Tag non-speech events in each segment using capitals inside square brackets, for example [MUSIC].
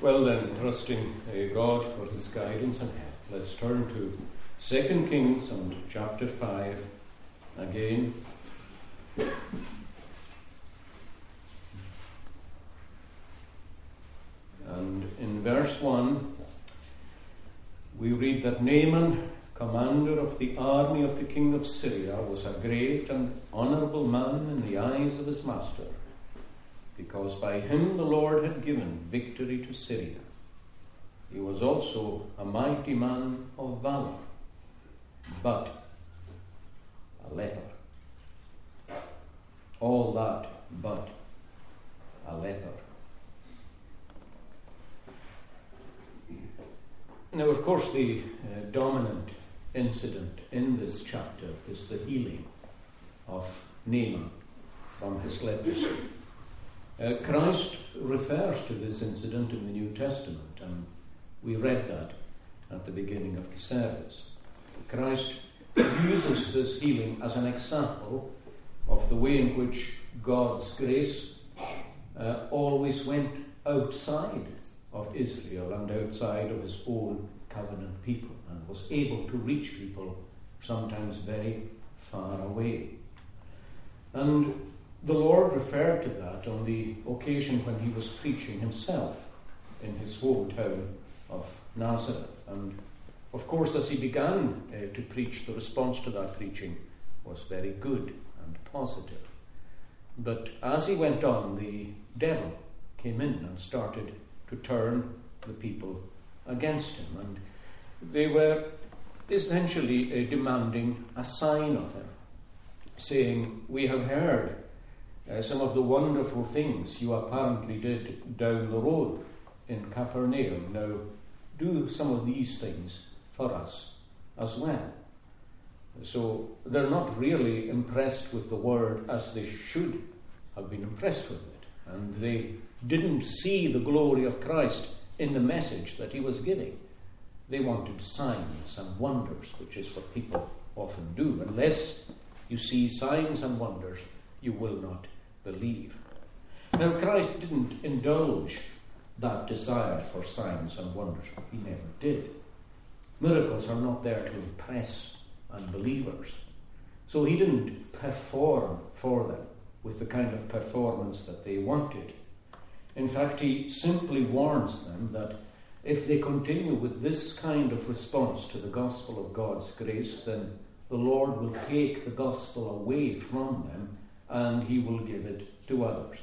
Well, then, trusting uh, God for his guidance and help, let's turn to 2 Kings and chapter 5 again. And in verse 1, we read that Naaman, commander of the army of the king of Syria, was a great and honourable man in the eyes of his master because by him the Lord had given victory to Syria. He was also a mighty man of valor, but a leper. All that but a leper. Now, of course, the uh, dominant incident in this chapter is the healing of Naaman from his leprosy. Uh, Christ refers to this incident in the New Testament, and we read that at the beginning of the service. Christ uses this healing as an example of the way in which God's grace uh, always went outside of Israel and outside of his own covenant people and was able to reach people sometimes very far away. And the Lord referred to that on the occasion when he was preaching himself in his hometown of Nazareth. And of course, as he began uh, to preach, the response to that preaching was very good and positive. But as he went on, the devil came in and started to turn the people against him. And they were essentially uh, demanding a sign of him, saying, We have heard uh, some of the wonderful things you apparently did down the road in Capernaum. Now, do some of these things for us as well. So they're not really impressed with the word as they should have been impressed with it. And they didn't see the glory of Christ in the message that he was giving. They wanted signs and wonders, which is what people often do. Unless you see signs and wonders, you will not believe. Now, Christ didn't indulge that desire for signs and wonders. He never did. Miracles are not there to impress unbelievers. So he didn't perform for them with the kind of performance that they wanted. In fact, he simply warns them that if they continue with this kind of response to the gospel of God's grace, then the Lord will take the gospel away from them and he will give it to others.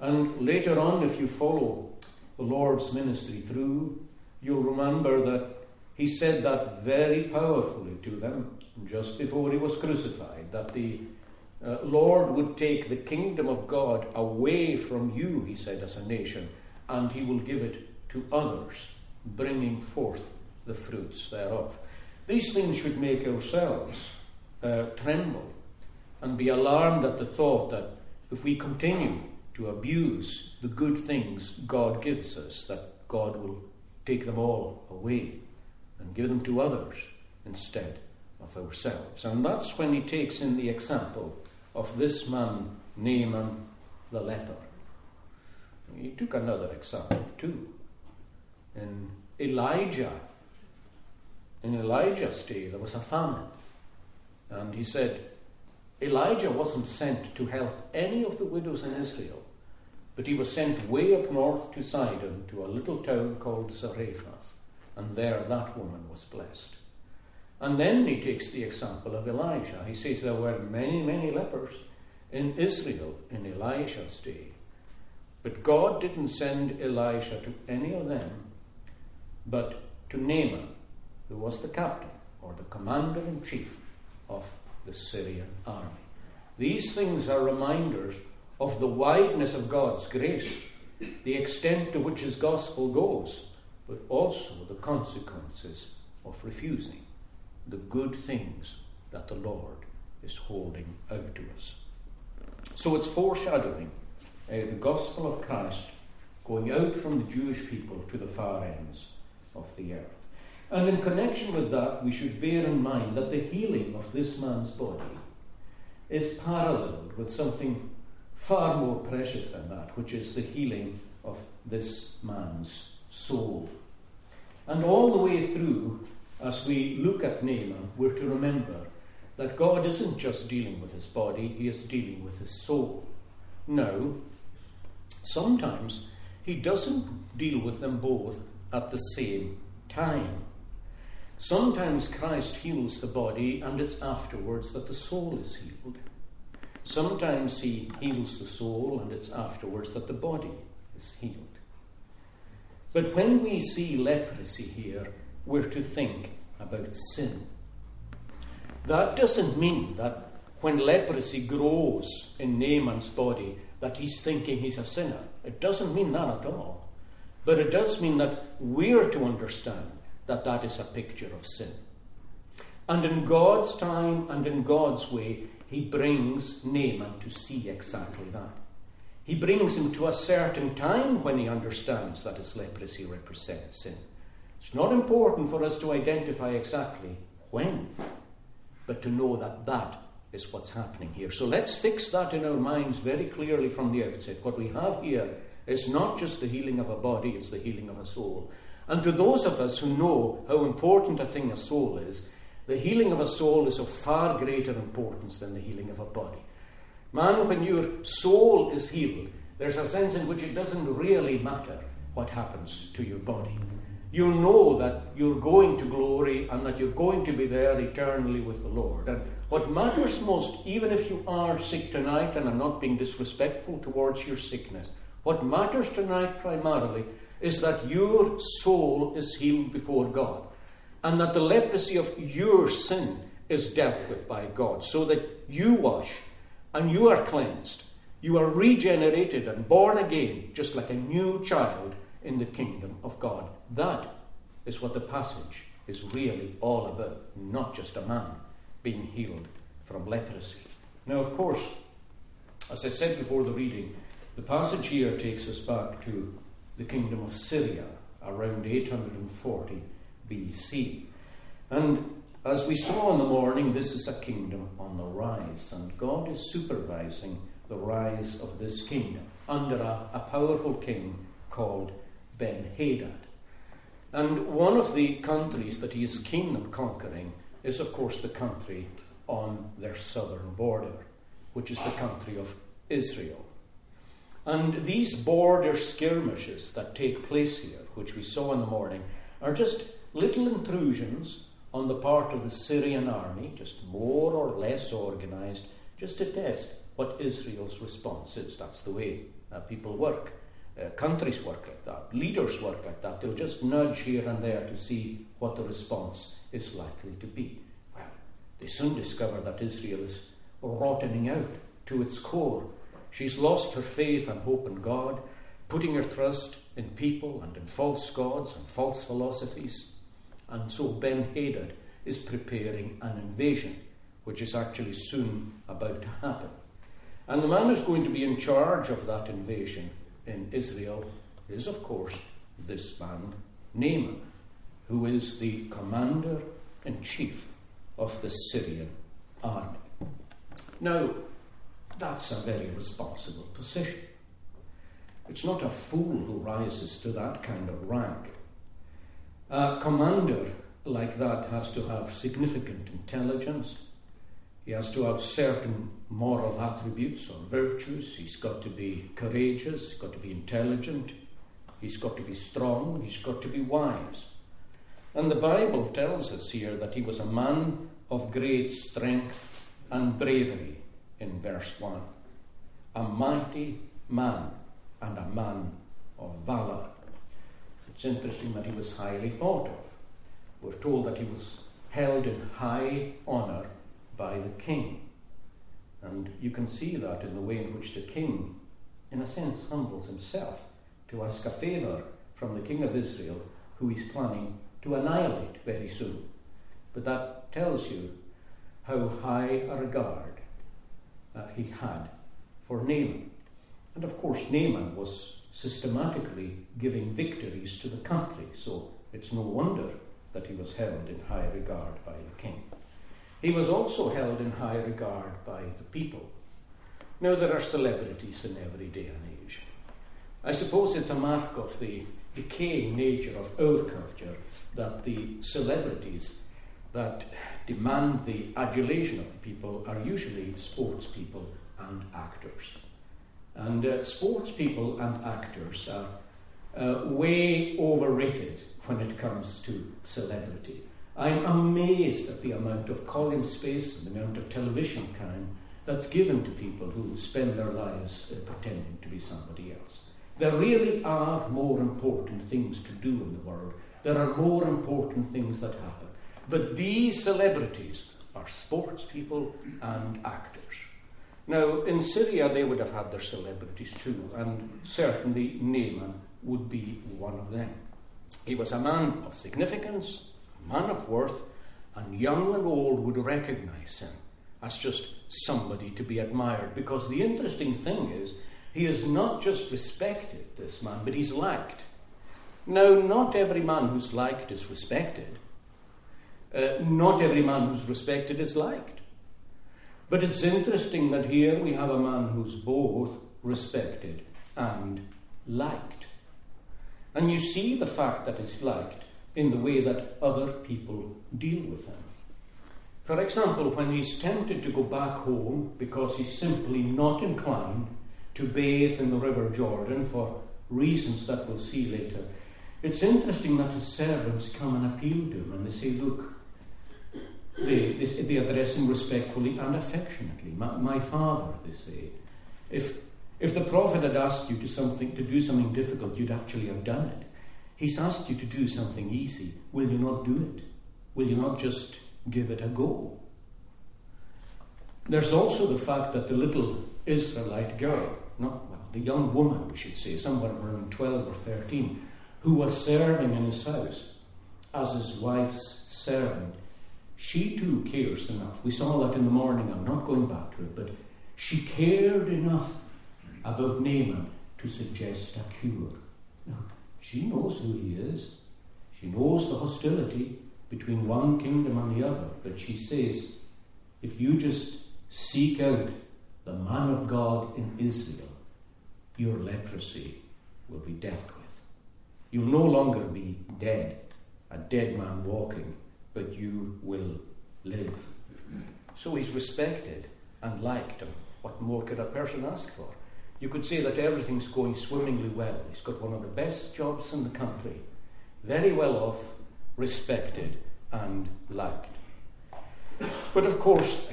And later on, if you follow the Lord's ministry through, you'll remember that he said that very powerfully to them just before he was crucified that the uh, Lord would take the kingdom of God away from you, he said, as a nation, and he will give it to others, bringing forth the fruits thereof. These things should make ourselves uh, tremble and be alarmed at the thought that if we continue to abuse the good things God gives us, that God will take them all away and give them to others instead of ourselves. And that's when he takes in the example of this man, Naaman the leper. He took another example too. In Elijah, in Elijah's day, there was a famine. And he said, Elijah wasn't sent to help any of the widows in Israel, but he was sent way up north to Sidon to a little town called Zarephath, and there that woman was blessed. And then he takes the example of Elisha. He says there were many, many lepers in Israel in Elisha's day. But God didn't send Elisha to any of them, but to Naaman, who was the captain or the commander in chief of the Syrian army. These things are reminders of the wideness of God's grace, the extent to which His gospel goes, but also the consequences of refusing the good things that the Lord is holding out to us. So it's foreshadowing uh, the gospel of Christ going out from the Jewish people to the far ends of the earth. And in connection with that, we should bear in mind that the healing of this man's body is paralleled with something far more precious than that, which is the healing of this man's soul. And all the way through, as we look at Naaman, we're to remember that God isn't just dealing with his body, he is dealing with his soul. No, sometimes he doesn't deal with them both at the same time. Sometimes Christ heals the body, and it's afterwards that the soul is healed. Sometimes he heals the soul, and it's afterwards that the body is healed. But when we see leprosy here, we're to think about sin. That doesn't mean that when leprosy grows in Naaman's body, that he's thinking he's a sinner. It doesn't mean that at all. But it does mean that we're to understand that that is a picture of sin. And in God's time and in God's way, he brings Naaman to see exactly that. He brings him to a certain time when he understands that his leprosy represents sin. It's not important for us to identify exactly when, but to know that that is what's happening here. So let's fix that in our minds very clearly from the outset. What we have here is not just the healing of a body, it's the healing of a soul. And to those of us who know how important a thing a soul is, the healing of a soul is of far greater importance than the healing of a body. Man, when your soul is healed, there's a sense in which it doesn't really matter what happens to your body. You know that you're going to glory and that you're going to be there eternally with the Lord. And what matters most, even if you are sick tonight, and I'm not being disrespectful towards your sickness, what matters tonight primarily is that your soul is healed before God and that the leprosy of your sin is dealt with by God so that you wash and you are cleansed. You are regenerated and born again, just like a new child in the kingdom of God. That is what the passage is really all about, not just a man being healed from leprosy. Now, of course, as I said before the reading, the passage here takes us back to the kingdom of Syria around 840 BC. And as we saw in the morning, this is a kingdom on the rise, and God is supervising the rise of this kingdom under a, a powerful king called Ben Hadad. And one of the countries that he is keen on conquering is, of course, the country on their southern border, which is the country of Israel. And these border skirmishes that take place here, which we saw in the morning, are just little intrusions on the part of the Syrian army, just more or less organized, just to test what Israel's response is. That's the way uh, people work. Uh, countries work like that. Leaders work like that. They'll just nudge here and there to see what the response is likely to be. Well, they soon discover that Israel is rotting out to its core. She's lost her faith and hope in God, putting her trust in people and in false gods and false philosophies. And so Ben Hadad is preparing an invasion, which is actually soon about to happen. And the man who's going to be in charge of that invasion in Israel is, of course, this man, Naaman, who is the commander in chief of the Syrian army. Now, that's a very responsible position. It's not a fool who rises to that kind of rank. A commander like that has to have significant intelligence. He has to have certain moral attributes or virtues. He's got to be courageous, he's got to be intelligent, he's got to be strong, he's got to be wise. And the Bible tells us here that he was a man of great strength and bravery in verse 1. A mighty man and a man of valour. It's interesting that he was highly thought of. We're told that he was held in high honour by the king. And you can see that in the way in which the king, in a sense, humbles himself to ask a favour from the king of Israel, who he's planning to annihilate very soon. But that tells you how high a regard uh, he had for Naaman. And of course, Naaman was systematically giving victories to the country, so it's no wonder that he was held in high regard by the king. He was also held in high regard by the people. Now, there are celebrities in every day and age. I suppose it's a mark of the decaying nature of our culture that the celebrities that demand the adulation of the people are usually sports people and actors. And uh, sports people and actors are uh, way overrated when it comes to celebrity. I'm amazed at the amount of column space and the amount of television time that's given to people who spend their lives uh, pretending to be somebody else. There really are more important things to do in the world. There are more important things that happen. But these celebrities are sports people and actors. Now, in Syria, they would have had their celebrities too, and certainly Naaman would be one of them. He was a man of significance, a man of worth, and young and old would recognize him as just somebody to be admired. Because the interesting thing is, he is not just respected, this man, but he's liked. Now, not every man who's liked is respected. Uh, not every man who's respected is liked. But it's interesting that here we have a man who's both respected and liked. And you see the fact that he's liked in the way that other people deal with him. For example, when he's tempted to go back home because he's simply not inclined to bathe in the River Jordan for reasons that we'll see later, it's interesting that his servants come and appeal to him and they say, Look, they, they, they address him respectfully and affectionately. My, my father, they say. If, if the prophet had asked you to, something, to do something difficult, you'd actually have done it. He's asked you to do something easy. Will you not do it? Will you not just give it a go? There's also the fact that the little Israelite girl, not well, the young woman, we should say, somewhere around 12 or 13, who was serving in his house as his wife's servant, she too cares enough. We saw that in the morning. I'm not going back to it, but she cared enough about Naaman to suggest a cure. Now, she knows who he is. She knows the hostility between one kingdom and the other. But she says, if you just seek out the man of God in Israel, your leprosy will be dealt with. You'll no longer be dead, a dead man walking, but you will live. So he's respected and liked, and what more could a person ask for? You could say that everything's going swimmingly well. He's got one of the best jobs in the country, very well off, respected, and liked. But of course,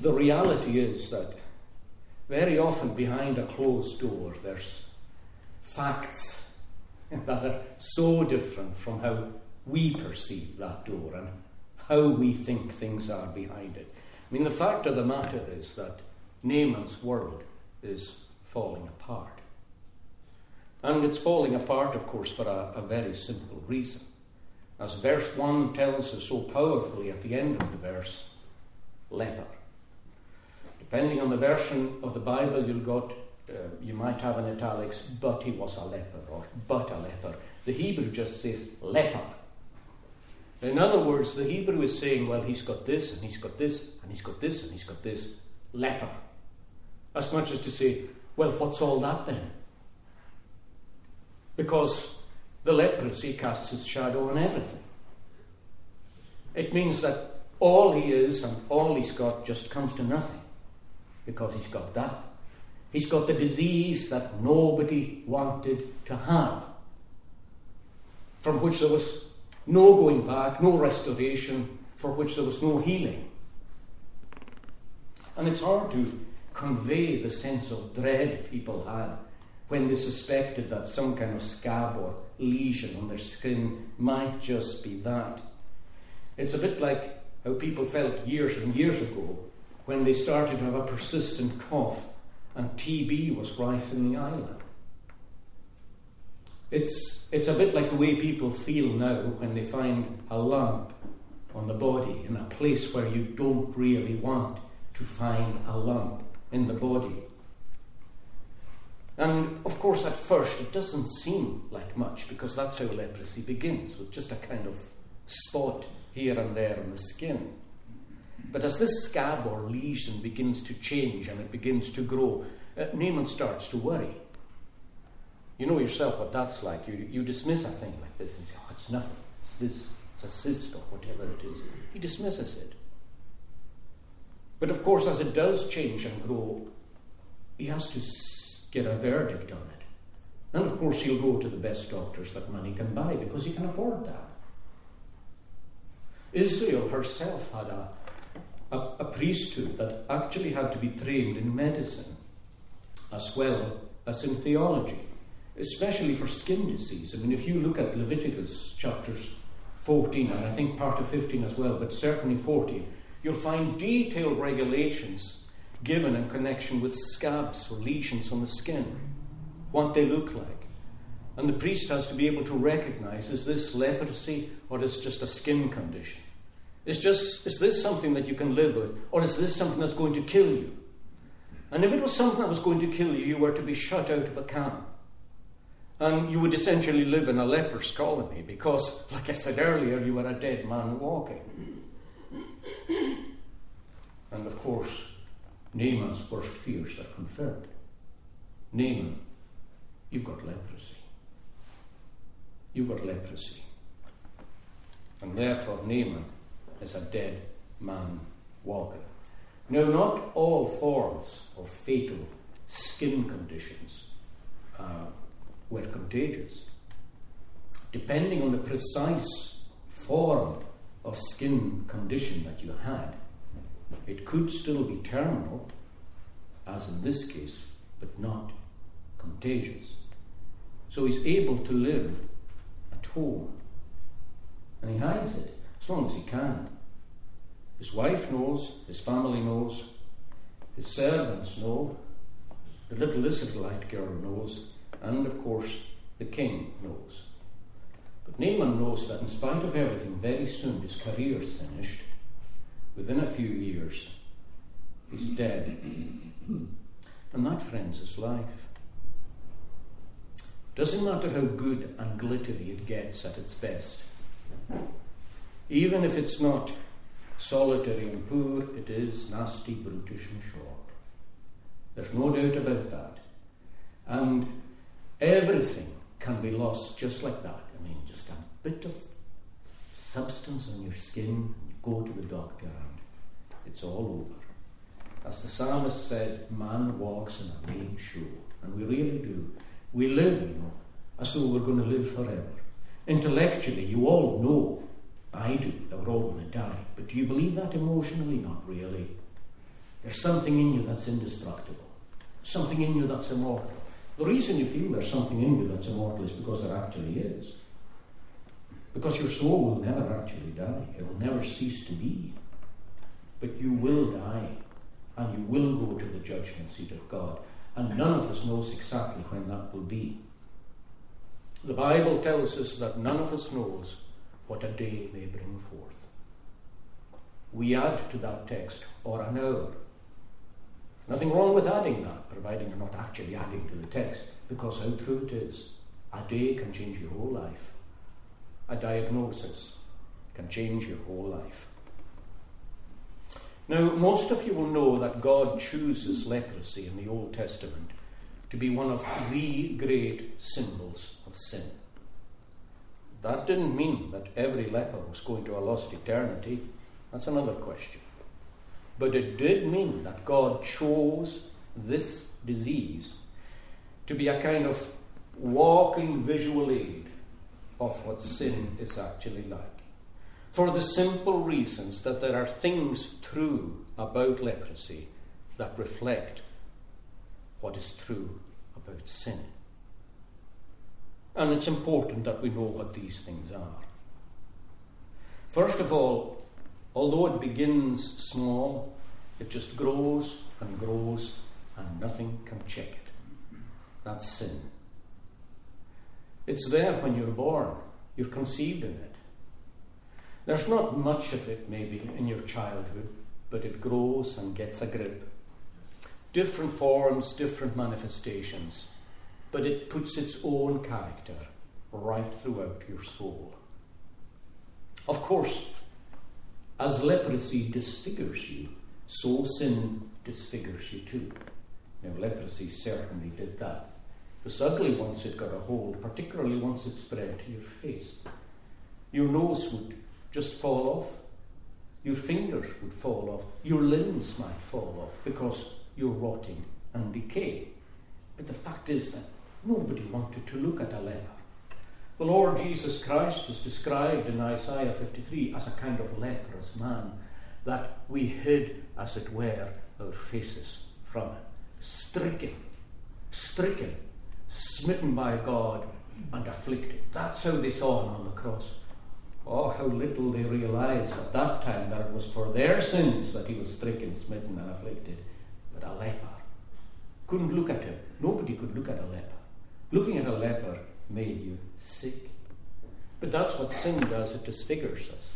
the reality is that very often behind a closed door there's facts [LAUGHS] that are so different from how we perceive that door and how we think things are behind it. I mean, the fact of the matter is that Naaman's world is falling apart. And it's falling apart, of course, for a, a very simple reason. As verse 1 tells us so powerfully at the end of the verse, leper. Depending on the version of the Bible you've got, uh, you might have an italics, but he was a leper, or but a leper. The Hebrew just says leper. In other words, the Hebrew is saying, well, he's got this, and he's got this, and he's got this, and he's got this. Leper. As much as to say, well, what's all that then? Because the leprosy casts its shadow on everything. It means that all he is and all he's got just comes to nothing because he's got that. He's got the disease that nobody wanted to have, from which there was no going back, no restoration, for which there was no healing. And it's hard to convey the sense of dread people had when they suspected that some kind of scab or lesion on their skin might just be that. It's a bit like how people felt years and years ago when they started to have a persistent cough and TB was rife in the island. It's, it's a bit like the way people feel now when they find a lump on the body in a place where you don't really want to find a lump in the body. And of course, at first, it doesn't seem like much because that's how leprosy begins, with just a kind of spot here and there on the skin. But as this scab or lesion begins to change and it begins to grow, uh, starts to worry. You know yourself what that's like. You, you dismiss a thing like this and say, oh, it's nothing. It's this, it's a cyst or whatever it is. He dismisses it. But of course, as it does change and grow, he has to get a verdict on it. And of course, he'll go to the best doctors that money can buy because he can afford that. Israel herself had a, a, a priesthood that actually had to be trained in medicine as well as in theology, especially for skin disease. I mean, if you look at Leviticus chapters 14, and I think part of 15 as well, but certainly 14, you'll find detailed regulations given in connection with scabs or lesions on the skin, what they look like. And the priest has to be able to recognize is this leprosy or is just a skin condition? Is, just, is this something that you can live with or is this something that's going to kill you? And if it was something that was going to kill you, you were to be shut out of a camp. And you would essentially live in a leper's colony because, like I said earlier, you were a dead man walking. And of course, Naaman's worst fears are confirmed. Naaman, you've got leprosy. You've got leprosy. And therefore, Naaman is a dead man walking. Now, not all forms of fatal skin conditions uh, were contagious. Depending on the precise form of skin condition that you had, it could still be terminal, as in this case, but not contagious. So he's able to live at home. And he hides it as long as he can. His wife knows, his family knows, his servants know, the little Israelite girl knows, and of course the king knows. But Naaman knows that in spite of everything, very soon his career is finished within a few years, he's dead. and that, friends, is life. Doesn't matter how good and glittery it gets at its best. Even if it's not solitary and poor, it is nasty, brutish, and short. There's no doubt about that. And everything can be lost just like that. I mean, just a bit of substance on your skin, you go to the doctor, and it's all over. As the psalmist said, man walks in a lame shoe. And we really do. We live, you know, as though we're going to live forever. Intellectually, you all know, I do, that we're all going to die. But do you believe that emotionally? Not really. There's something in you that's indestructible, something in you that's immortal. The reason you feel there's something in you that's immortal is because there actually is. Because your soul will never actually die, it will never cease to be but you will die and you will go to the judgment seat of God. And none of us knows exactly when that will be. The Bible tells us that none of us knows what a day may bring forth. We add to that text, or an hour. Nothing wrong with adding that, providing you're not actually adding to the text, because how true it is. A day can change your whole life. A diagnosis can change your whole life. Now, most of you will know that God chooses leprosy in the Old Testament to be one of the great symbols of sin. That didn't mean that every leper was going to a lost eternity. That's another question. But it did mean that God chose this disease to be a kind of walking visual aid of what sin is actually like for the simple reasons that there are things true about leprosy that reflect what is true about sin. And it's important that we know what these things are. First of all, although it begins small, it just grows and grows and nothing can check it. That's sin. It's there when you're born, you're conceived in it. There's not much of it, maybe, in your childhood, but it grows and gets a grip. Different forms, different manifestations, but it puts its own character right throughout your soul. Of course, as leprosy disfigures you, so sin disfigures you too. Now, leprosy certainly did that. It's ugly once it got a hold, particularly once it spread to your face. Your nose would just fall off. Your fingers would fall off. Your limbs might fall off because you're rotting and decay. But the fact is that nobody wanted to look at a leper. The Lord Jesus Christ is described in Isaiah 53 as a kind of leprous man that we hid, as it were, our faces from him. Stricken, stricken, smitten by God and afflicted. That's how they saw him on the cross. Oh, how little they realized at that time that it was for their sins that he was stricken, smitten, and afflicted. But a leper couldn't look at him. Nobody could look at a leper. Looking at a leper made you sick. But that's what sin does, it disfigures us.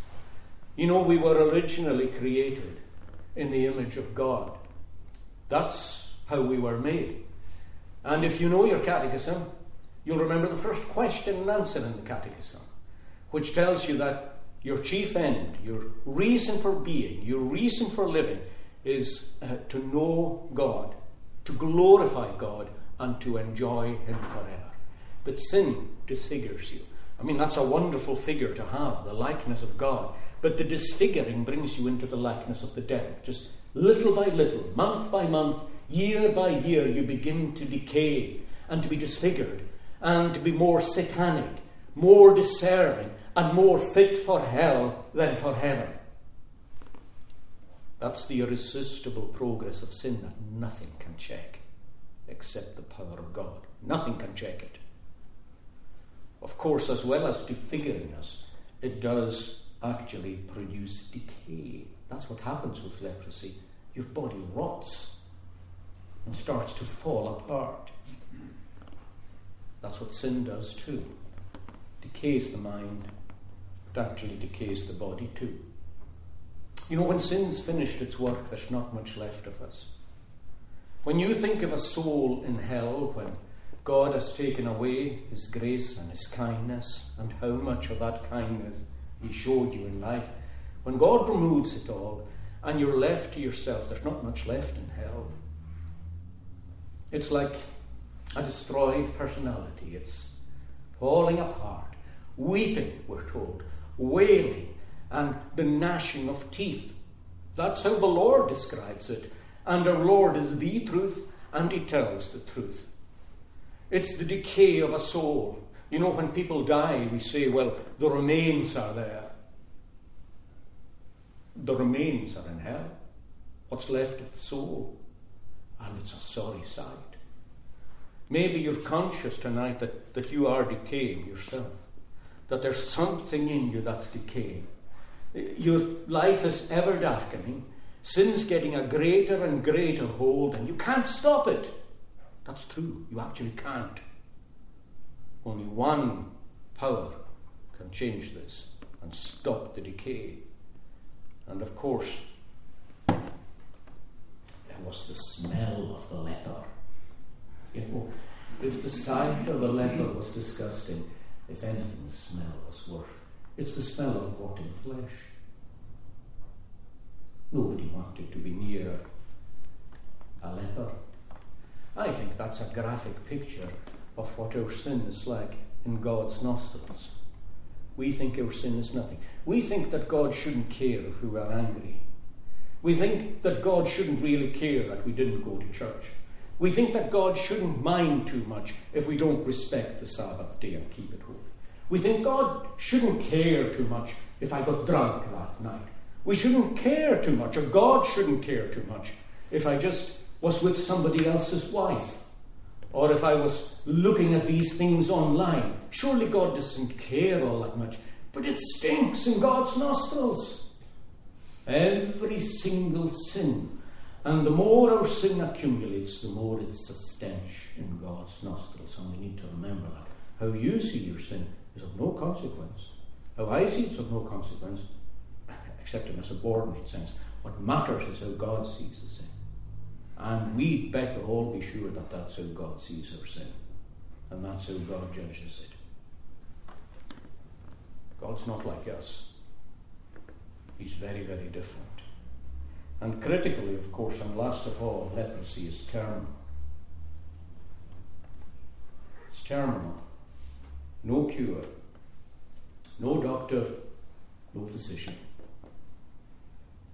You know, we were originally created in the image of God. That's how we were made. And if you know your catechism, you'll remember the first question and answer in the catechism, which tells you that your chief end, your reason for being, your reason for living is uh, to know God, to glorify God, and to enjoy Him forever. But sin disfigures you. I mean, that's a wonderful figure to have, the likeness of God. But the disfiguring brings you into the likeness of the dead. Just little by little, month by month, year by year, you begin to decay and to be disfigured and to be more satanic, more deserving, and more fit for hell than for heaven. That's the irresistible progress of sin that nothing can check except the power of God. Nothing can check it. Of course, as well as disfiguring us, it does actually produce decay. That's what happens with leprosy. Your body rots and starts to fall apart. That's what sin does too. Decays the mind, it actually decays the body too. You know, when sin's finished its work, there's not much left of us. When you think of a soul in hell, when God has taken away His grace and His kindness, and how much of that kindness He showed you in life, when God removes it all and you're left to yourself, there's not much left in hell. It's like a destroyed personality. It's falling apart, weeping, we're told, wailing, and the gnashing of teeth. That's how the Lord describes it. And our Lord is the truth, and He tells the truth. It's the decay of a soul. You know, when people die, we say, well, the remains are there. The remains are in hell. What's left of the soul? And it's a sorry sight. Maybe you're conscious tonight that, that you are decaying yourself, that there's something in you that's decaying. Your life is ever darkening, sin's getting a greater and greater hold, and you can't stop it. That's true. You actually can't. Only one power can change this and stop the decay. And of course, there was the smell of the leper. You know, if the sight of the leper was disgusting, if anything, the smell was worse. It's the smell of rotting flesh. Nobody wanted to be near a leper. I think that's a graphic picture of what our sin is like in God's nostrils. We think our sin is nothing. We think that God shouldn't care if we were angry. We think that God shouldn't really care that we didn't go to church. We think that God shouldn't mind too much if we don't respect the Sabbath day and keep it holy. We think God shouldn't care too much if I got drunk that night. We shouldn't care too much, or God shouldn't care too much if I just was with somebody else's wife, or if I was looking at these things online. Surely God doesn't care all that much, but it stinks in God's nostrils. Every single sin. And the more our sin accumulates, the more it's a stench in God's nostrils. And we need to remember that. How you see your sin is of no consequence. How I see it's of no consequence, except in a subordinate sense. What matters is how God sees the sin. And we'd better all be sure that that's how God sees our sin. And that's how God judges it. God's not like us. He's very, very different. And critically, of course, and last of all, leprosy is terminal. It's terminal. No cure. No doctor, no physician.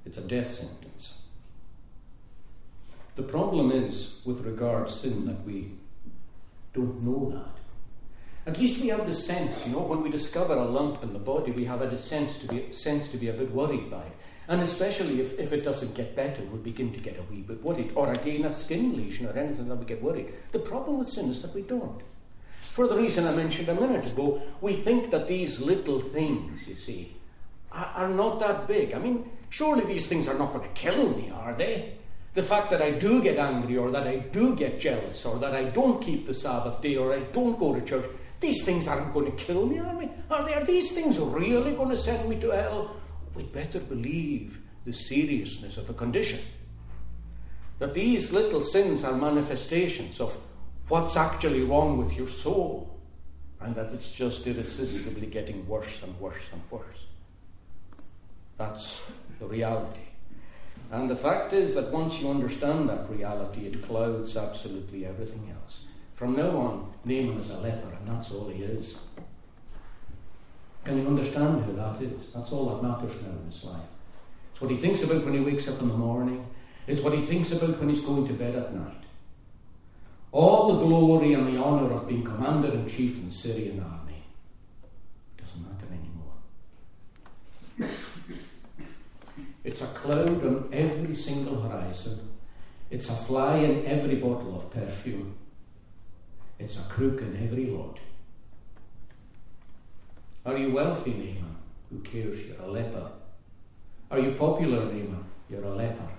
It's a death sentence. The problem is, with regard sin, that we don't know that. At least we have the sense, you know, when we discover a lump in the body, we have a sense to be, sense to be a bit worried by it. And especially if, if it doesn't get better, we begin to get a wee bit worried. Or again, a skin lesion or anything that we get worried. The problem with sin is that we don't. For the reason I mentioned a minute ago, we think that these little things, you see, are, are not that big. I mean, surely these things are not going to kill me, are they? The fact that I do get angry, or that I do get jealous, or that I don't keep the Sabbath day, or I don't go to church, these things aren't going to kill me, are they? Are, they, are these things really going to send me to hell? We'd better believe the seriousness of the condition. That these little sins are manifestations of what's actually wrong with your soul, and that it's just irresistibly getting worse and worse and worse. That's the reality. And the fact is that once you understand that reality, it clouds absolutely everything else. From now on, Naaman is a leper, and that's all he is. Can you understand who that is? That's all that matters now in his life. It's what he thinks about when he wakes up in the morning, it's what he thinks about when he's going to bed at night. All the glory and the honour of being commander in chief in the Syrian army doesn't matter anymore. It's a cloud on every single horizon. It's a fly in every bottle of perfume. It's a crook in every lot. Are you wealthy, Naaman? Who cares? You're a leper. Are you popular, Naaman? You're a leper.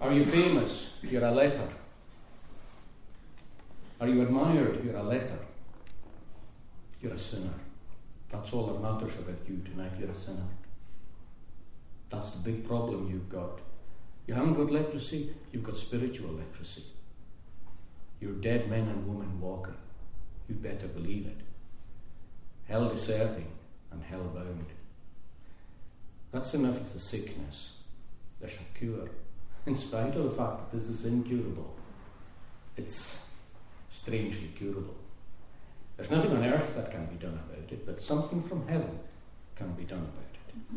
Are you famous? You're a leper. Are you admired? You're a leper. You're a sinner. That's all that matters about you tonight. You're a sinner. That's the big problem you've got. You haven't got leprosy, you've got spiritual leprosy. You're dead men and women walking. You better believe it. Hell deserving and hell bound. That's enough of the sickness. There's a cure. [LAUGHS] In spite of the fact that this is incurable, it's strangely curable. There's nothing on earth that can be done about it, but something from heaven can be done about it. Mm-hmm.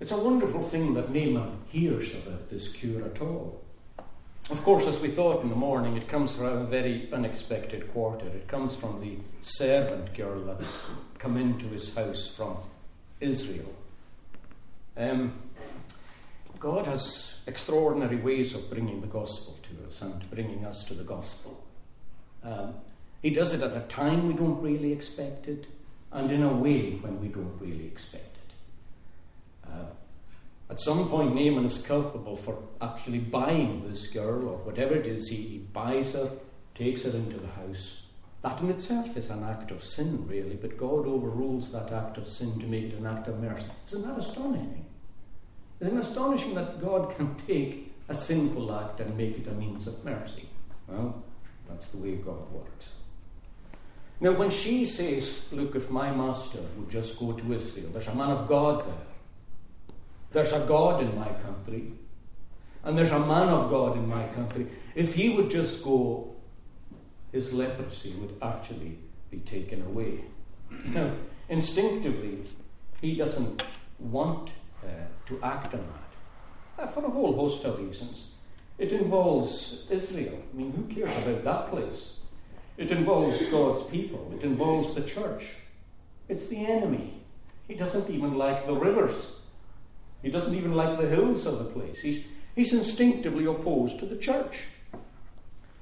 It's a wonderful thing that Naaman hears about this cure at all. Of course, as we thought in the morning, it comes from a very unexpected quarter. It comes from the servant girl that's come into his house from Israel. Um, God has extraordinary ways of bringing the gospel to us and bringing us to the gospel. Um, he does it at a time we don't really expect it, and in a way when we don't really expect it. Uh, at some point, Naaman is culpable for actually buying this girl, or whatever it is. He, he buys her, takes her into the house. That in itself is an act of sin, really, but God overrules that act of sin to make it an act of mercy. Isn't that astonishing? Isn't it astonishing that God can take a sinful act and make it a means of mercy? Well, that's the way God works. Now, when she says, Look, if my master would just go to Israel, there's a man of God there there's a God in my country, and there's a man of God in my country. If he would just go, his leprosy would actually be taken away. Now, instinctively, he doesn't want uh, to act on that uh, for a whole host of reasons. It involves Israel. I mean, who cares about that place? It involves God's people, it involves the church. It's the enemy. He doesn't even like the rivers he doesn't even like the hills of the place. He's, he's instinctively opposed to the church.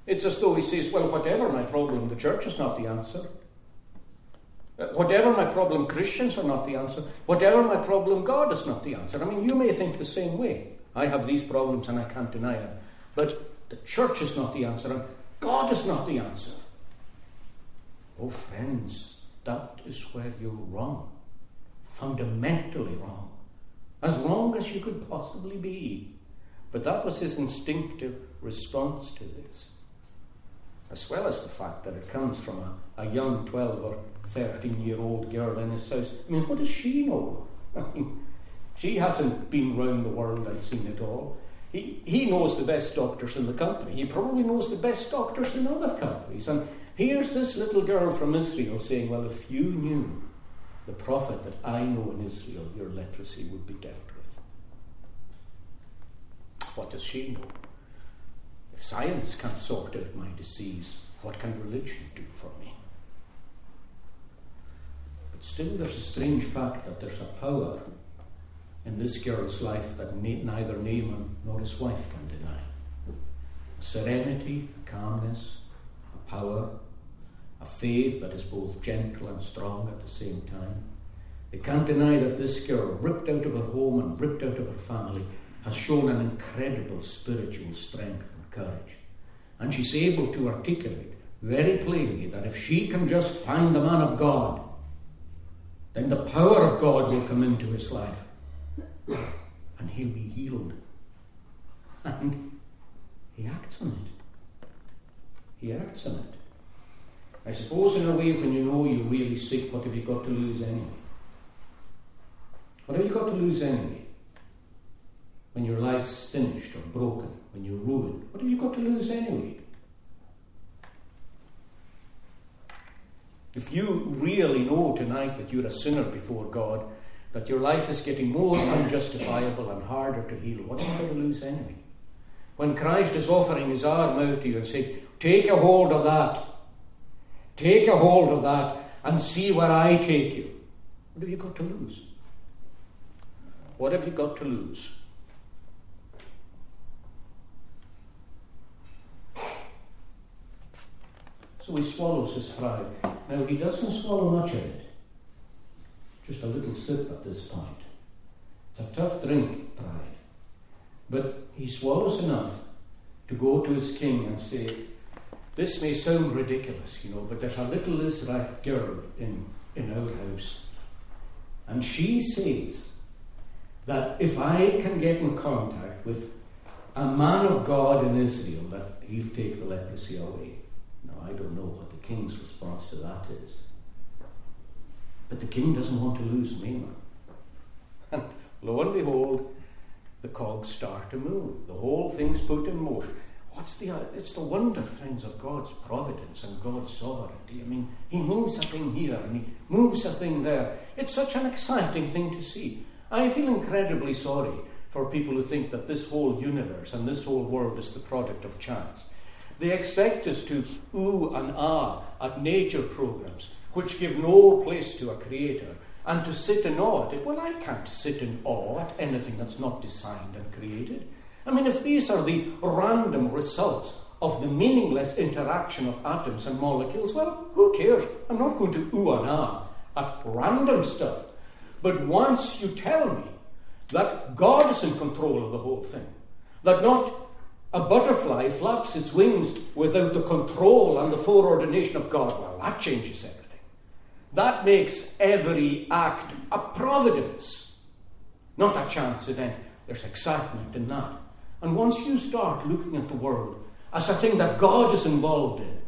It's as though he says, Well, whatever my problem, the church is not the answer. Uh, whatever my problem, Christians are not the answer. Whatever my problem, God is not the answer. I mean, you may think the same way. I have these problems and I can't deny it. But the church is not the answer, and God is not the answer. Oh, friends, that is where you're wrong. Fundamentally wrong as wrong as you could possibly be. But that was his instinctive response to this, as well as the fact that it comes from a, a young 12 or 13 year old girl in his house. I mean, what does she know? [LAUGHS] I mean, she hasn't been round the world and seen it all. He, he knows the best doctors in the country. He probably knows the best doctors in other countries. And here's this little girl from Israel saying, Well, if you knew the prophet that I know in Israel, your leprosy would be dealt with. What does she know? If science can't sort out my disease, what can religion do for me? But still, there's a strange fact that there's a power in this girl's life that neither Naaman nor his wife can deny. Serenity, calmness, a power, faith that is both gentle and strong at the same time. They can't deny that this girl, ripped out of her home and ripped out of her family, has shown an incredible spiritual strength and courage. And she's able to articulate very plainly that if she can just find the man of God, then the power of God will come into his life and he'll be healed. And he acts on it. He acts on it. I suppose, in a way, when you know you're really sick, what have you got to lose anyway? What have you got to lose anyway? When your life's finished or broken, when you're ruined, what have you got to lose anyway? If you really know tonight that you're a sinner before God, that your life is getting more unjustifiable and harder to heal, what are you going to lose anyway? When Christ is offering his arm out to you and saying, Take a hold of that, take a hold of that, and see where I take you, what have you got to lose? What have you got to lose? So he swallows his pride. Now, he doesn't swallow much of it just a little sip at this point. It's a tough drink, pride. But he swallows enough to go to his king and say, This may sound ridiculous, you know, but there's a little Israelite girl in, in our house. And she says that if I can get in contact with a man of God in Israel, that he'll take the leprosy away. Now, I don't know what the king's response to that is. But the king doesn't want to lose Naaman. And [LAUGHS] lo and behold, the cogs start to move. The whole thing's put in motion. What's the? It's the wonder, friends, of God's providence and God's sovereignty. I mean, He moves a thing here and He moves a thing there. It's such an exciting thing to see. I feel incredibly sorry for people who think that this whole universe and this whole world is the product of chance. They expect us to ooh and ah at nature programs which give no place to a creator, and to sit in awe at it. Well, I can't sit in awe at anything that's not designed and created. I mean, if these are the random results of the meaningless interaction of atoms and molecules, well, who cares? I'm not going to ooh and ah at random stuff. But once you tell me that God is in control of the whole thing, that not a butterfly flaps its wings without the control and the foreordination of God, well, that changes everything. That makes every act a providence, not a chance event. There's excitement in that. And once you start looking at the world as a thing that God is involved in,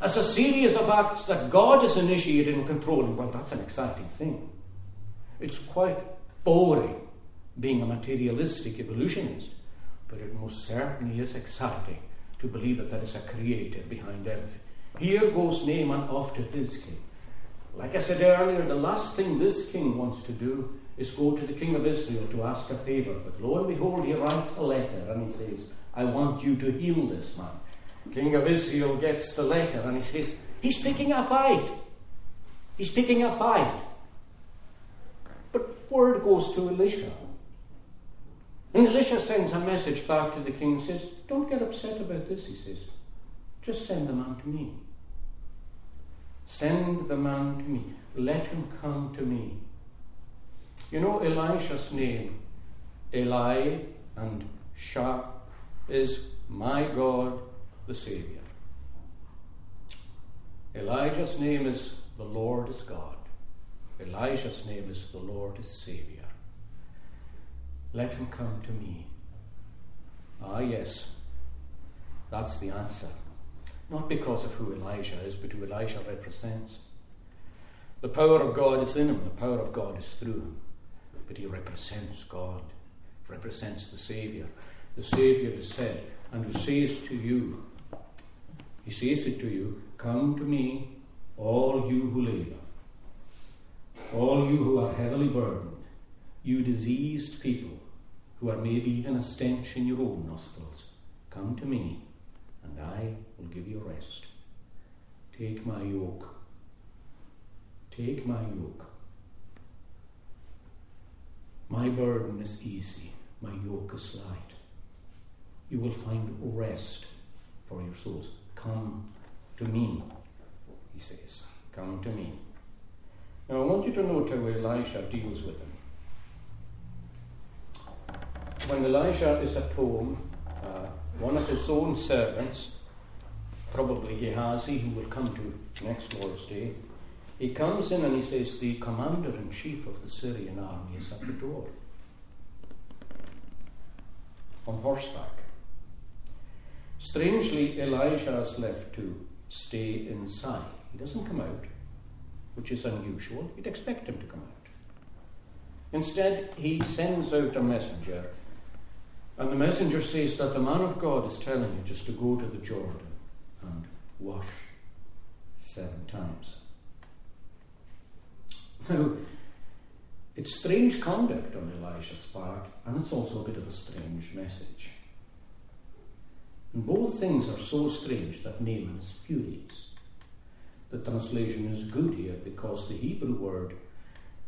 as a series of acts that God is initiating and controlling, well, that's an exciting thing. It's quite boring being a materialistic evolutionist, but it most certainly is exciting to believe that there is a creator behind everything. Here goes Naaman after to his king. Like I said earlier, the last thing this king wants to do is go to the king of Israel to ask a favour. But lo and behold, he writes a letter and he says, I want you to heal this man. King of Israel gets the letter and he says, He's picking a fight. He's picking a fight. But word goes to Elisha. And Elisha sends a message back to the king and says, Don't get upset about this, he says. Just send the man to me. Send the man to me. Let him come to me. You know Elisha's name, Eli and Shah, is my God the Saviour. Elijah's name is the Lord is God. Elijah's name is the Lord is Saviour. Let him come to me. Ah, yes, that's the answer. Not because of who Elijah is, but who Elijah represents. The power of God is in him, the power of God is through him. But he represents God, represents the Saviour. the Saviour has said, and who says to you, He says it to you, Come to me, all you who labour, all you who are heavily burdened, you diseased people who are maybe even a stench in your own nostrils. Come to me, and I will give you rest. Take my yoke. Take my yoke. My burden is easy, my yoke is light. You will find rest for your souls. Come to me, he says. Come to me. Now, I want you to note how Elisha deals with him. When Elisha is at home, uh, one of his own servants, probably Gehazi, who will come to next Lord's Day, he comes in and he says, The commander in chief of the Syrian army is at the door on horseback. Strangely, Elijah is left to stay inside. He doesn't come out, which is unusual. You'd expect him to come out. Instead, he sends out a messenger, and the messenger says that the man of God is telling you just to go to the Jordan and wash seven times. Now, it's strange conduct on Elisha's part, and it's also a bit of a strange message. And both things are so strange that Naaman is furious. The translation is good here because the Hebrew word,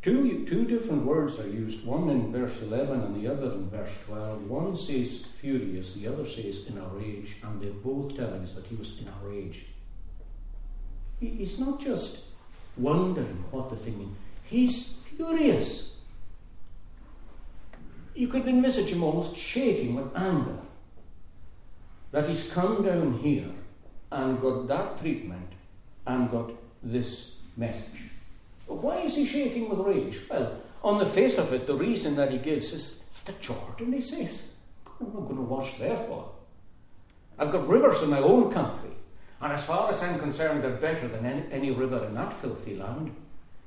two, two different words are used, one in verse 11 and the other in verse 12. One says furious, the other says in a rage, and they're both telling us that he was in a rage. He's not just wondering what the thing means, he's furious. You could envisage him almost shaking with anger that he's come down here and got that treatment and got this message. Why is he shaking with rage? Well, on the face of it, the reason that he gives is the Jordan, he says. I'm not going to wash there for. I've got rivers in my own country, and as far as I'm concerned, they're better than any, any river in that filthy land.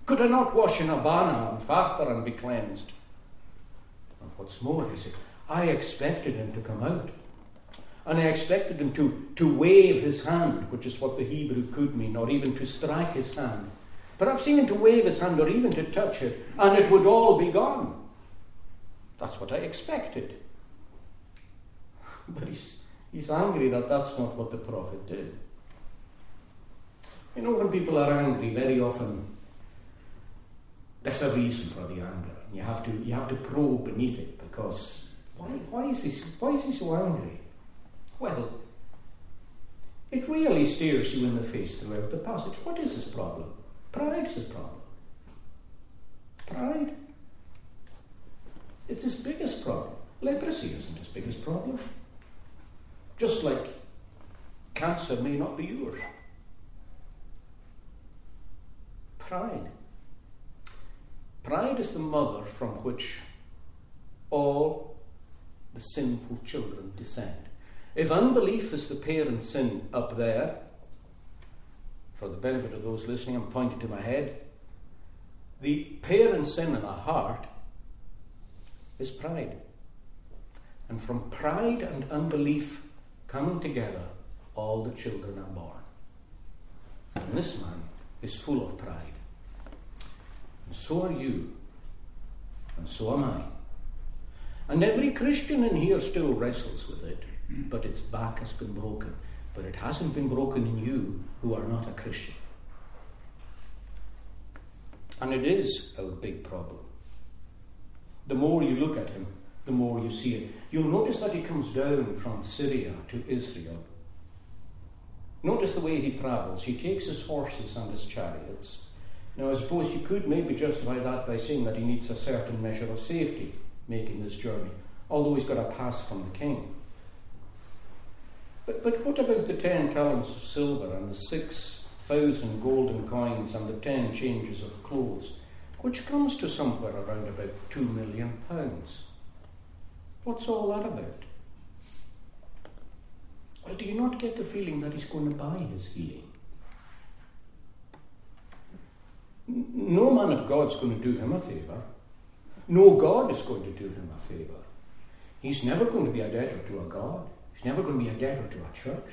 Could I not wash in Abana and Pharpar and be cleansed? And what's more, he said, I expected him to come out. And I expected him to, to wave his hand, which is what the Hebrew could mean, or even to strike his hand. Perhaps even to wave his hand or even to touch it, and it would all be gone. That's what I expected. [LAUGHS] But he's, he's angry that that's not what the prophet did. You know, when people are angry, very often there's a reason for the anger. You have to, you have to probe beneath it because why, why, is he, why is he so angry? Well, it really stares you in the face throughout the passage. What is his problem? Pride is his problem. Pride. It's his biggest problem. Leprosy isn't his biggest problem. Just like cancer may not be yours. Pride. Pride is the mother from which all the sinful children descend. If unbelief is the parent sin up there, for the benefit of those listening, I'm pointing to my head. The parent sin in the heart is pride. And from pride and unbelief coming together, all the children are born. And this man is full of pride. So are you. And so am I. And every Christian in here still wrestles with it, but its back has been broken. But it hasn't been broken in you who are not a Christian. And it is a big problem. The more you look at him, the more you see it. You'll notice that he comes down from Syria to Israel. Notice the way he travels. He takes his horses and his chariots. Now, I suppose you could maybe justify that by saying that he needs a certain measure of safety making this journey, although he's got a pass from the king. But, but what about the ten talents of silver and the six thousand golden coins and the ten changes of clothes, which comes to somewhere around about two million pounds? What's all that about? Well, do you not get the feeling that he's going to buy his healing? No man of God's going to do him a favour. No God is going to do him a favour. He's never going to be a debtor to a God. He's never going to be a debtor to a church.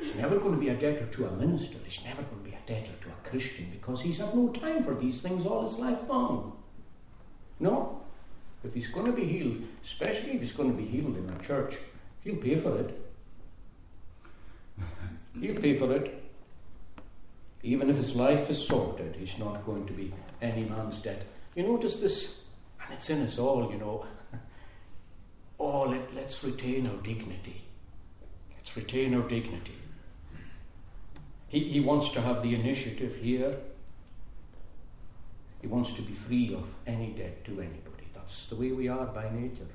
He's never going to be a debtor to a minister. He's never going to be a debtor to a Christian because he's had no time for these things all his life long. No. If he's going to be healed, especially if he's going to be healed in a church, he'll pay for it. He'll pay for it. Even if his life is sorted, he's not going to be any man's debt. You notice this, and it's in us all, you know. [LAUGHS] Oh, let, let's retain our dignity. Let's retain our dignity. He, he wants to have the initiative here. He wants to be free of any debt to anybody. That's the way we are by nature.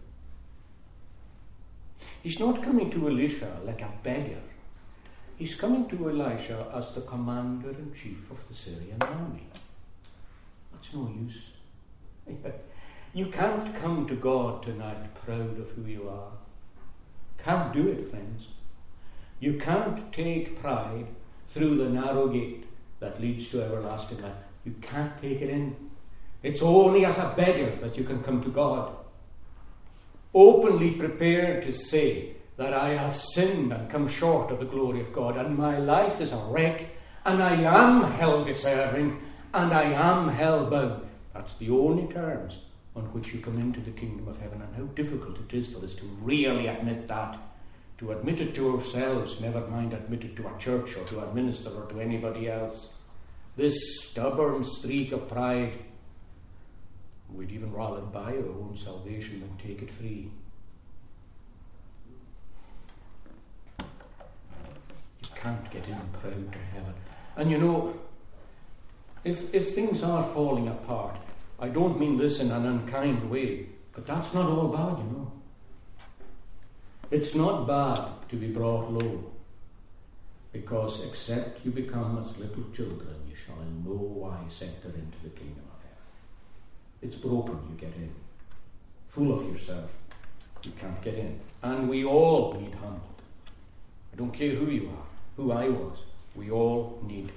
He's not coming to Elisha like a beggar. He's coming to Elisha as the commander in chief of the Syrian army. That's no use. [LAUGHS] you can't come to God tonight proud of who you are. Can't do it, friends. You can't take pride through the narrow gate that leads to everlasting life. You can't take it in. It's only as a beggar that you can come to God. Openly prepared to say, that I have sinned and come short of the glory of God, and my life is a wreck, and I am hell deserving, and I am hell bound. That's the only terms on which you come into the kingdom of heaven, and how difficult it is for us to really admit that. To admit it to ourselves, never mind admit it to a church or to a minister or to anybody else. This stubborn streak of pride, we'd even rather buy our own salvation than take it free. Can't get in proud to heaven. And you know, if, if things are falling apart, I don't mean this in an unkind way, but that's not all bad, you know. It's not bad to be brought low, because except you become as little children, you shall in no wise enter into the kingdom of heaven. It's broken, you get in. Full of yourself, you can't get in. And we all need humbled. I don't care who you are who I was. We all need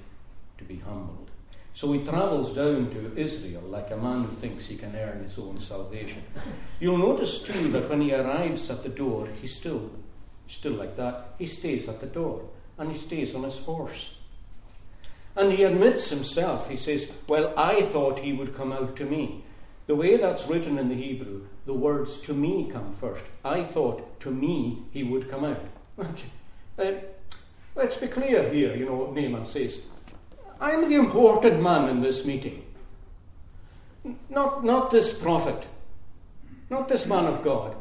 to be humbled. So he travels down to Israel like a man who thinks he can earn his own salvation. You'll notice too that when he arrives at the door, he's still, still like that. He stays at the door and he stays on his horse. And he admits himself, he says, Well, I thought he would come out to me. The way that's written in the Hebrew, the words to me come first. I thought to me he would come out. [LAUGHS] Uh, Let's be clear here, you know what Naaman says. I'm the important man in this meeting. Not, not this prophet, not this man of God.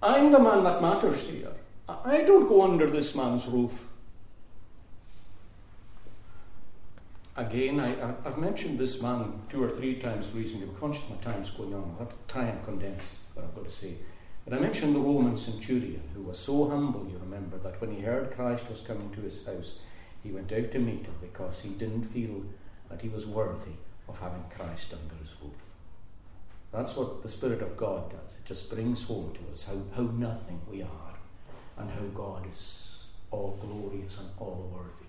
I'm the man that matters here. I don't go under this man's roof. Again, I, have mentioned this man two or three times recently. I'm conscious my time's going on. I have to try and condense what I've got to say. But I mentioned the Roman centurion who was so humble, you remember, that when he heard Christ was coming to his house, he went out to meet him because he didn't feel that he was worthy of having Christ under his roof. That's what the Spirit of God does. It just brings home to us how, how nothing we are and how God is all glorious and all worthy.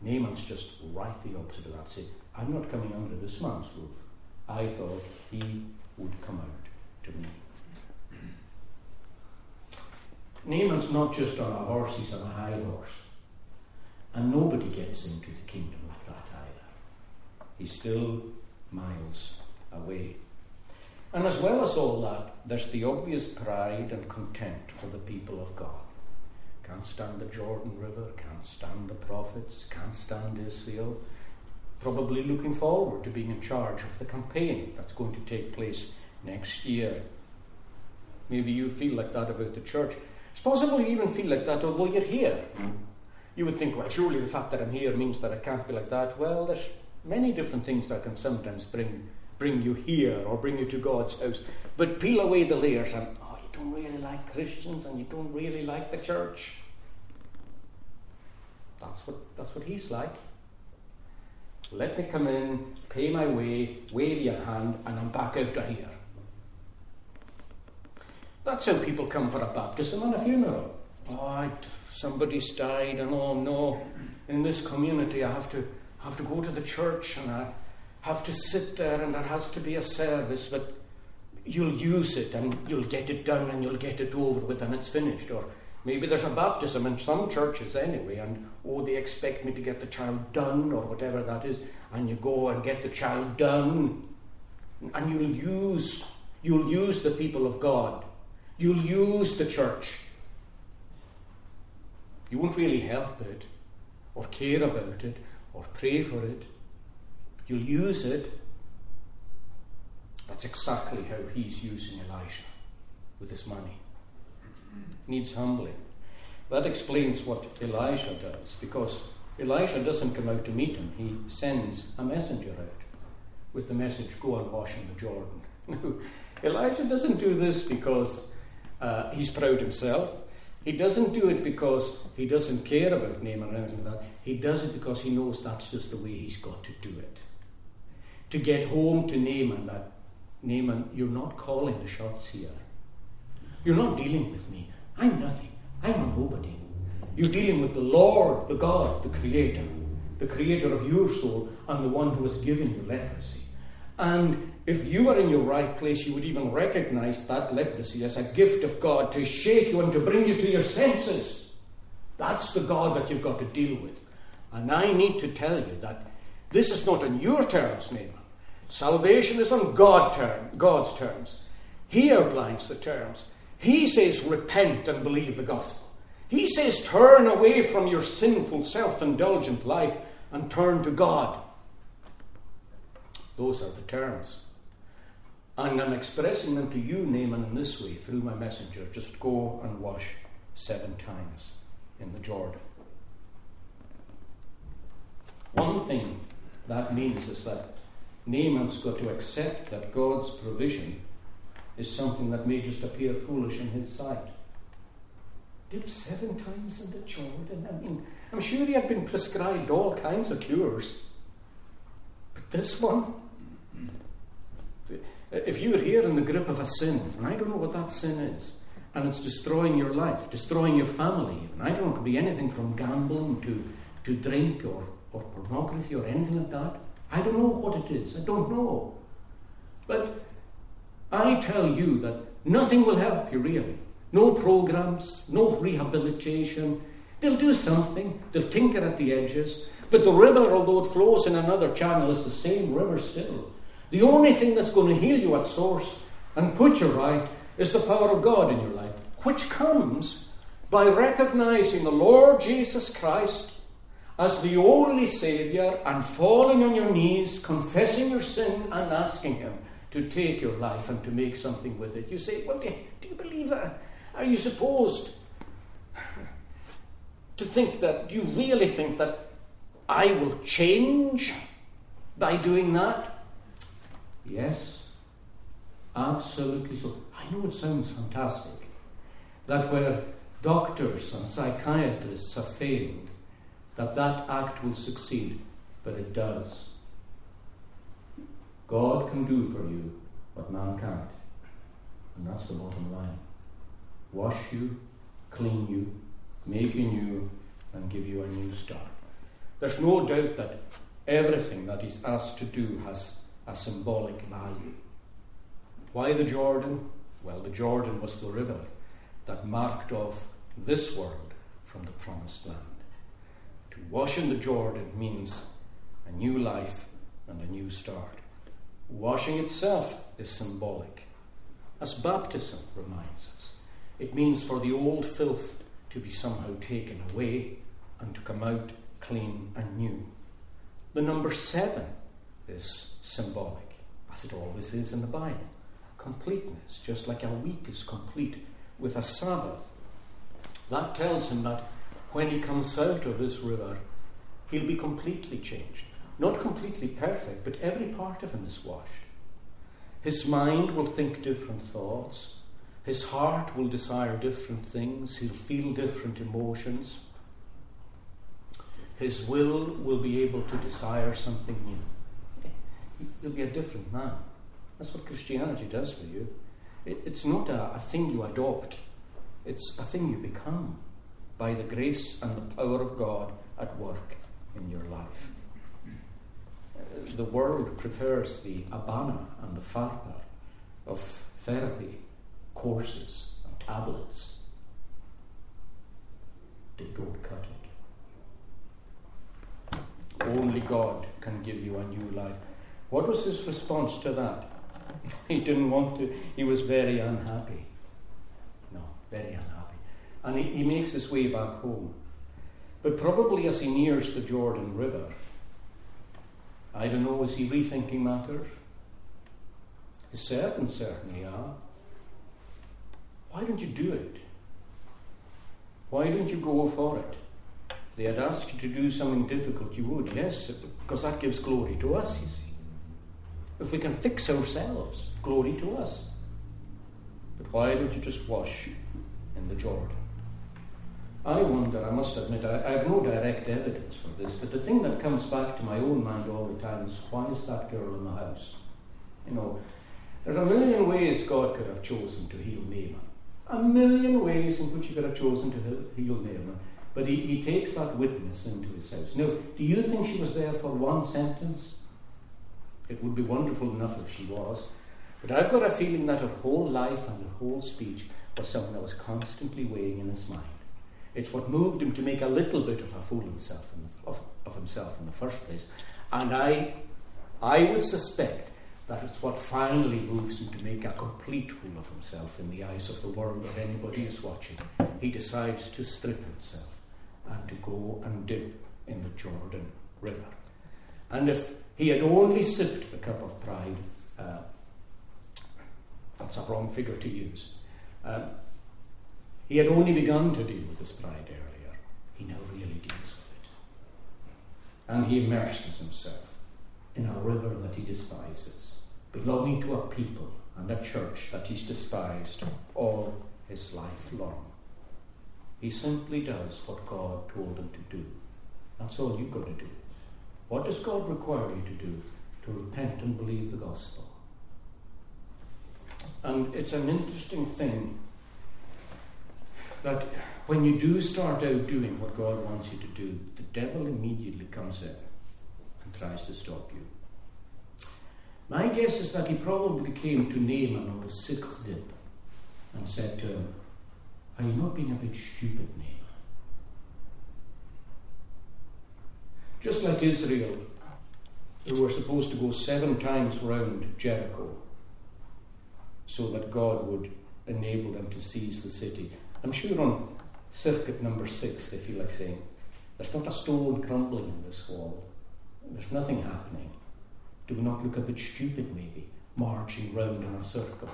Naaman's just right the opposite of that. Say, I'm not coming under this man's roof. I thought he would come out to me. Naaman's not just on a horse, he's on a high horse. And nobody gets into the kingdom like that either. He's still miles away. And as well as all that, there's the obvious pride and contempt for the people of God. Can't stand the Jordan River, can't stand the prophets, can't stand Israel. Probably looking forward to being in charge of the campaign that's going to take place next year. Maybe you feel like that about the church. It's possible you even feel like that although you're here. Hmm. You would think, well, surely the fact that I'm here means that I can't be like that. Well, there's many different things that can sometimes bring bring you here or bring you to God's house. But peel away the layers and oh, you don't really like Christians and you don't really like the church. That's what that's what he's like. Let me come in, pay my way, wave your hand, and I'm back out of here. That's how people come for a baptism and a funeral. Oh, somebody's died, and oh no, in this community I have to have to go to the church and I have to sit there, and there has to be a service. But you'll use it and you'll get it done and you'll get it over with and it's finished. Or maybe there's a baptism in some churches anyway, and oh, they expect me to get the child done or whatever that is, and you go and get the child done, and you'll use you'll use the people of God, you'll use the church. You won't really help it, or care about it, or pray for it. You'll use it that's exactly how he's using Elisha with his money. Needs humbling. That explains what Elisha does, because Elisha doesn't come out to meet him. He sends a messenger out with the message, Go and wash in the Jordan. [LAUGHS] Elisha doesn't do this because uh, he's proud himself. He doesn't do it because he doesn't care about Naaman or anything like that. He does it because he knows that's just the way he's got to do it. To get home to Naaman that Naaman, you're not calling the shots here. You're not dealing with me. I'm nothing. I'm a nobody. You're dealing with the Lord, the God, the Creator, the Creator of your soul, and the one who has given you leprosy. And if you were in your right place, you would even recognize that leprosy as a gift of God to shake you and to bring you to your senses. That's the God that you've got to deal with. And I need to tell you that this is not on your terms, Naaman. Salvation is on God term, God's terms. He outlines the terms. He says, repent and believe the gospel. He says, turn away from your sinful, self indulgent life and turn to God. Those are the terms. And I'm expressing them to you, Naaman, in this way through my messenger. Just go and wash seven times in the Jordan. One thing that means is that Naaman's got to accept that God's provision is something that may just appear foolish in his sight. Dip seven times in the Jordan. I mean, I'm sure he had been prescribed all kinds of cures. But this one, if you are here in the grip of a sin, and I don't know what that sin is, and it's destroying your life, destroying your family, and I don't know, it could be anything from gambling to, to drink or, or pornography or anything like that. I don't know what it is. I don't know. But I tell you that nothing will help you really. No programs, no rehabilitation. They'll do something, they'll tinker at the edges. But the river, although it flows in another channel, is the same river still. The only thing that's going to heal you at source and put you right is the power of God in your life, which comes by recognizing the Lord Jesus Christ as the only Saviour and falling on your knees, confessing your sin and asking Him to take your life and to make something with it. You say, Well, do you, do you believe that? Are you supposed to think that, do you really think that I will change by doing that? Yes, absolutely so. I know it sounds fantastic that where doctors and psychiatrists have failed, that that act will succeed, but it does. God can do for you what man can't. And that's the bottom line. Wash you, clean you, make you new, and give you a new start. There's no doubt that everything that he's asked to do has a symbolic value. Why the Jordan? Well, the Jordan was the river that marked off this world from the promised land. To wash in the Jordan means a new life and a new start. Washing itself is symbolic, as baptism reminds us. It means for the old filth to be somehow taken away and to come out clean and new. The number seven is symbolic, as it always is in the Bible. Completeness, just like a week is complete with a Sabbath. That tells him that when he comes out of this river, he'll be completely changed. Not completely perfect, but every part of him is washed. His mind will think different thoughts. His heart will desire different things. He'll feel different emotions. His will will be able to desire something new. He'll be a different man. That's what Christianity does for you. It, it's not a, a thing you adopt, it's a thing you become by the grace and the power of God at work in your life. Uh, the world prefers the Abana and the Pharpar of therapy courses and tablets. They don't cut it. Only God can give you a new life. What was his response to that? [LAUGHS] He didn't want to, he was very unhappy. No, very unhappy. And he, he makes his way back home. But probably as he nears the Jordan River, I don't know, is he rethinking matters? His servants certainly are. Why don't you do it? Why don't you go for it? If they had asked you to do something difficult, you would, yes, because that gives glory to us, you see. If we can fix ourselves, glory to us. But why don't you just wash in the Jordan? I wonder, I must admit, I, I, have no direct evidence for this, but the thing that comes back to my own mind all the time is why is that girl in the house? You know, there's a million ways God could have chosen to heal Naaman. A million ways in which he could have chosen to heal Naaman. But he, he takes that witness into his house. Now, do you think she was there for one sentence? It would be wonderful enough if she was. But I've got a feeling that her whole life and her whole speech was something that was constantly weighing in his mind. It's what moved him to make a little bit of a fool himself the, of, of himself in the first place. And I, I would suspect that it's what finally moves him to make a complete fool of himself in the eyes of the world or anybody is watching. He decides to strip himself and to go and dip in the Jordan River. And if he had only sipped the cup of pride, uh, that's a wrong figure to use. Um, he had only begun to deal with his pride earlier. He now really deals with it. And he immerses himself in a river that he despises, belonging to a people and a church that he's despised all his life long. He simply does what God told him to do. That's all you've got to do. What does God require you to do? To repent and believe the gospel. And it's an interesting thing that when you do start out doing what God wants you to do, the devil immediately comes in and tries to stop you. My guess is that he probably came to Naaman on the sixth dip and said to him, Are you not being a bit stupid, Naaman? Just like Israel, who were supposed to go seven times round Jericho so that God would enable them to seize the city. I'm sure on circuit number six, they feel like saying, There's not a stone crumbling in this wall, there's nothing happening. Do we not look a bit stupid, maybe, marching round in a circle?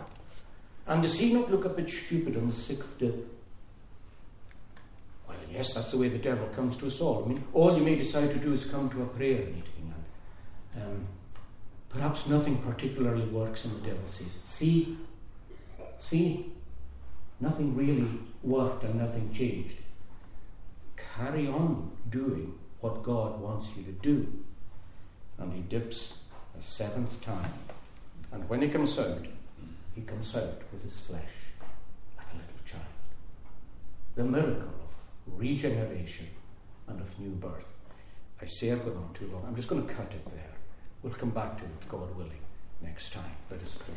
And does he not look a bit stupid on the sixth day? Yes, that's the way the devil comes to us all. I mean, all you may decide to do is come to a prayer meeting, and um, perhaps nothing particularly works, and the devil says, See, see, nothing really worked and nothing changed. Carry on doing what God wants you to do. And he dips a seventh time. And when he comes out, he comes out with his flesh like a little child. The miracle regeneration and of new birth. I say I've gone on too long. I'm just going to cut it there. We'll come back to it, God willing, next time. Let us pray.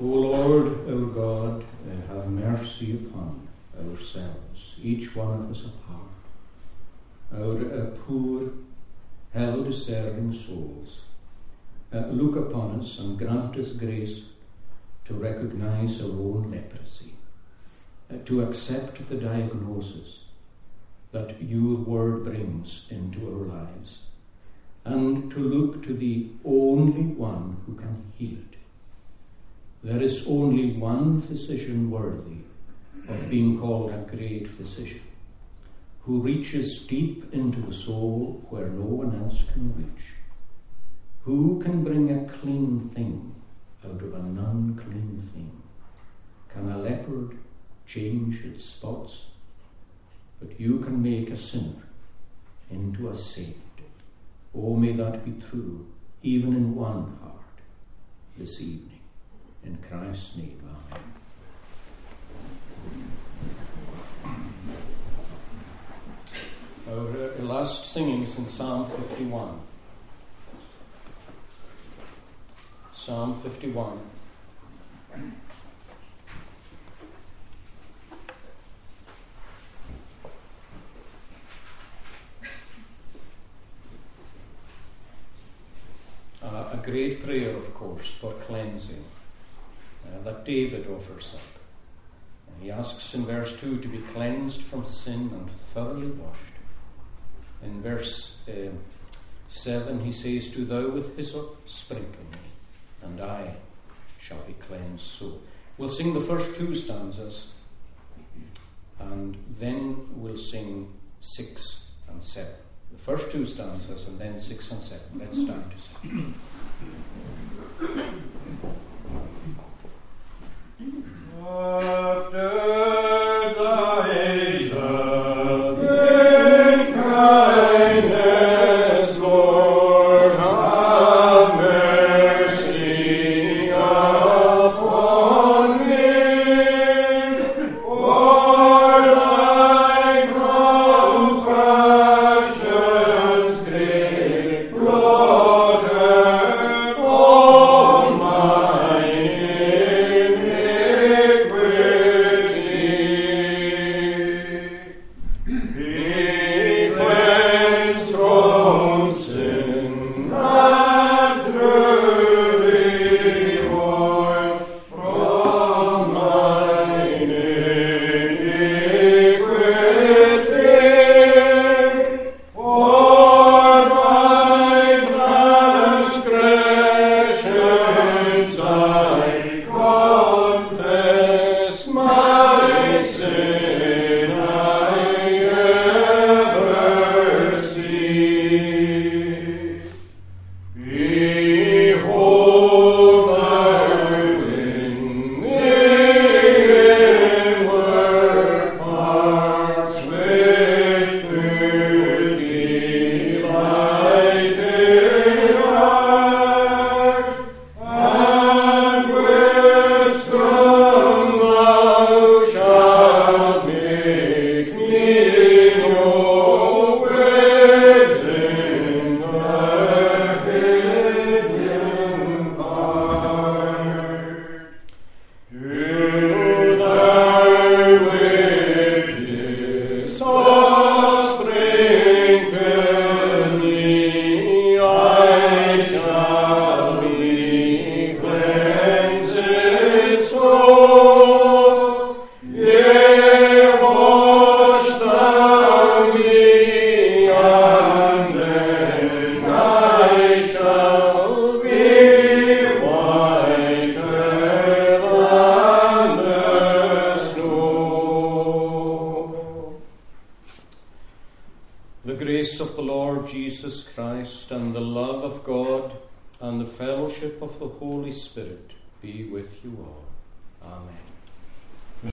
O Lord, our God, have mercy upon ourselves, each one of us apart, our uh, poor, hell deserving souls. Uh, look upon us and grant us grace to recognize our own leprosy, uh, to accept the diagnosis that your word brings into our lives, and to look to the only one who can heal it there is only one physician worthy of being called a great physician, who reaches deep into the soul where no one else can reach. Who can bring a clean thing out of an unclean thing? Can a leopard change its spots? But you can make a sinner into a saint. Oh, may that be true, even in one heart this evening. In Christ's name, Amen. Our uh, last singing is in Psalm 51. Psalm 51. Uh, a great prayer, of course, for cleansing uh, that David offers up. And he asks in verse 2 to be cleansed from sin and thoroughly washed. In verse um, 7, he says, Do thou with hyssop sprinkle me, and I shall be cleansed. So we'll sing the first two stanzas, and then we'll sing 6 and 7. The first two stanzas, and then 6 and 7. Let's start to sing. After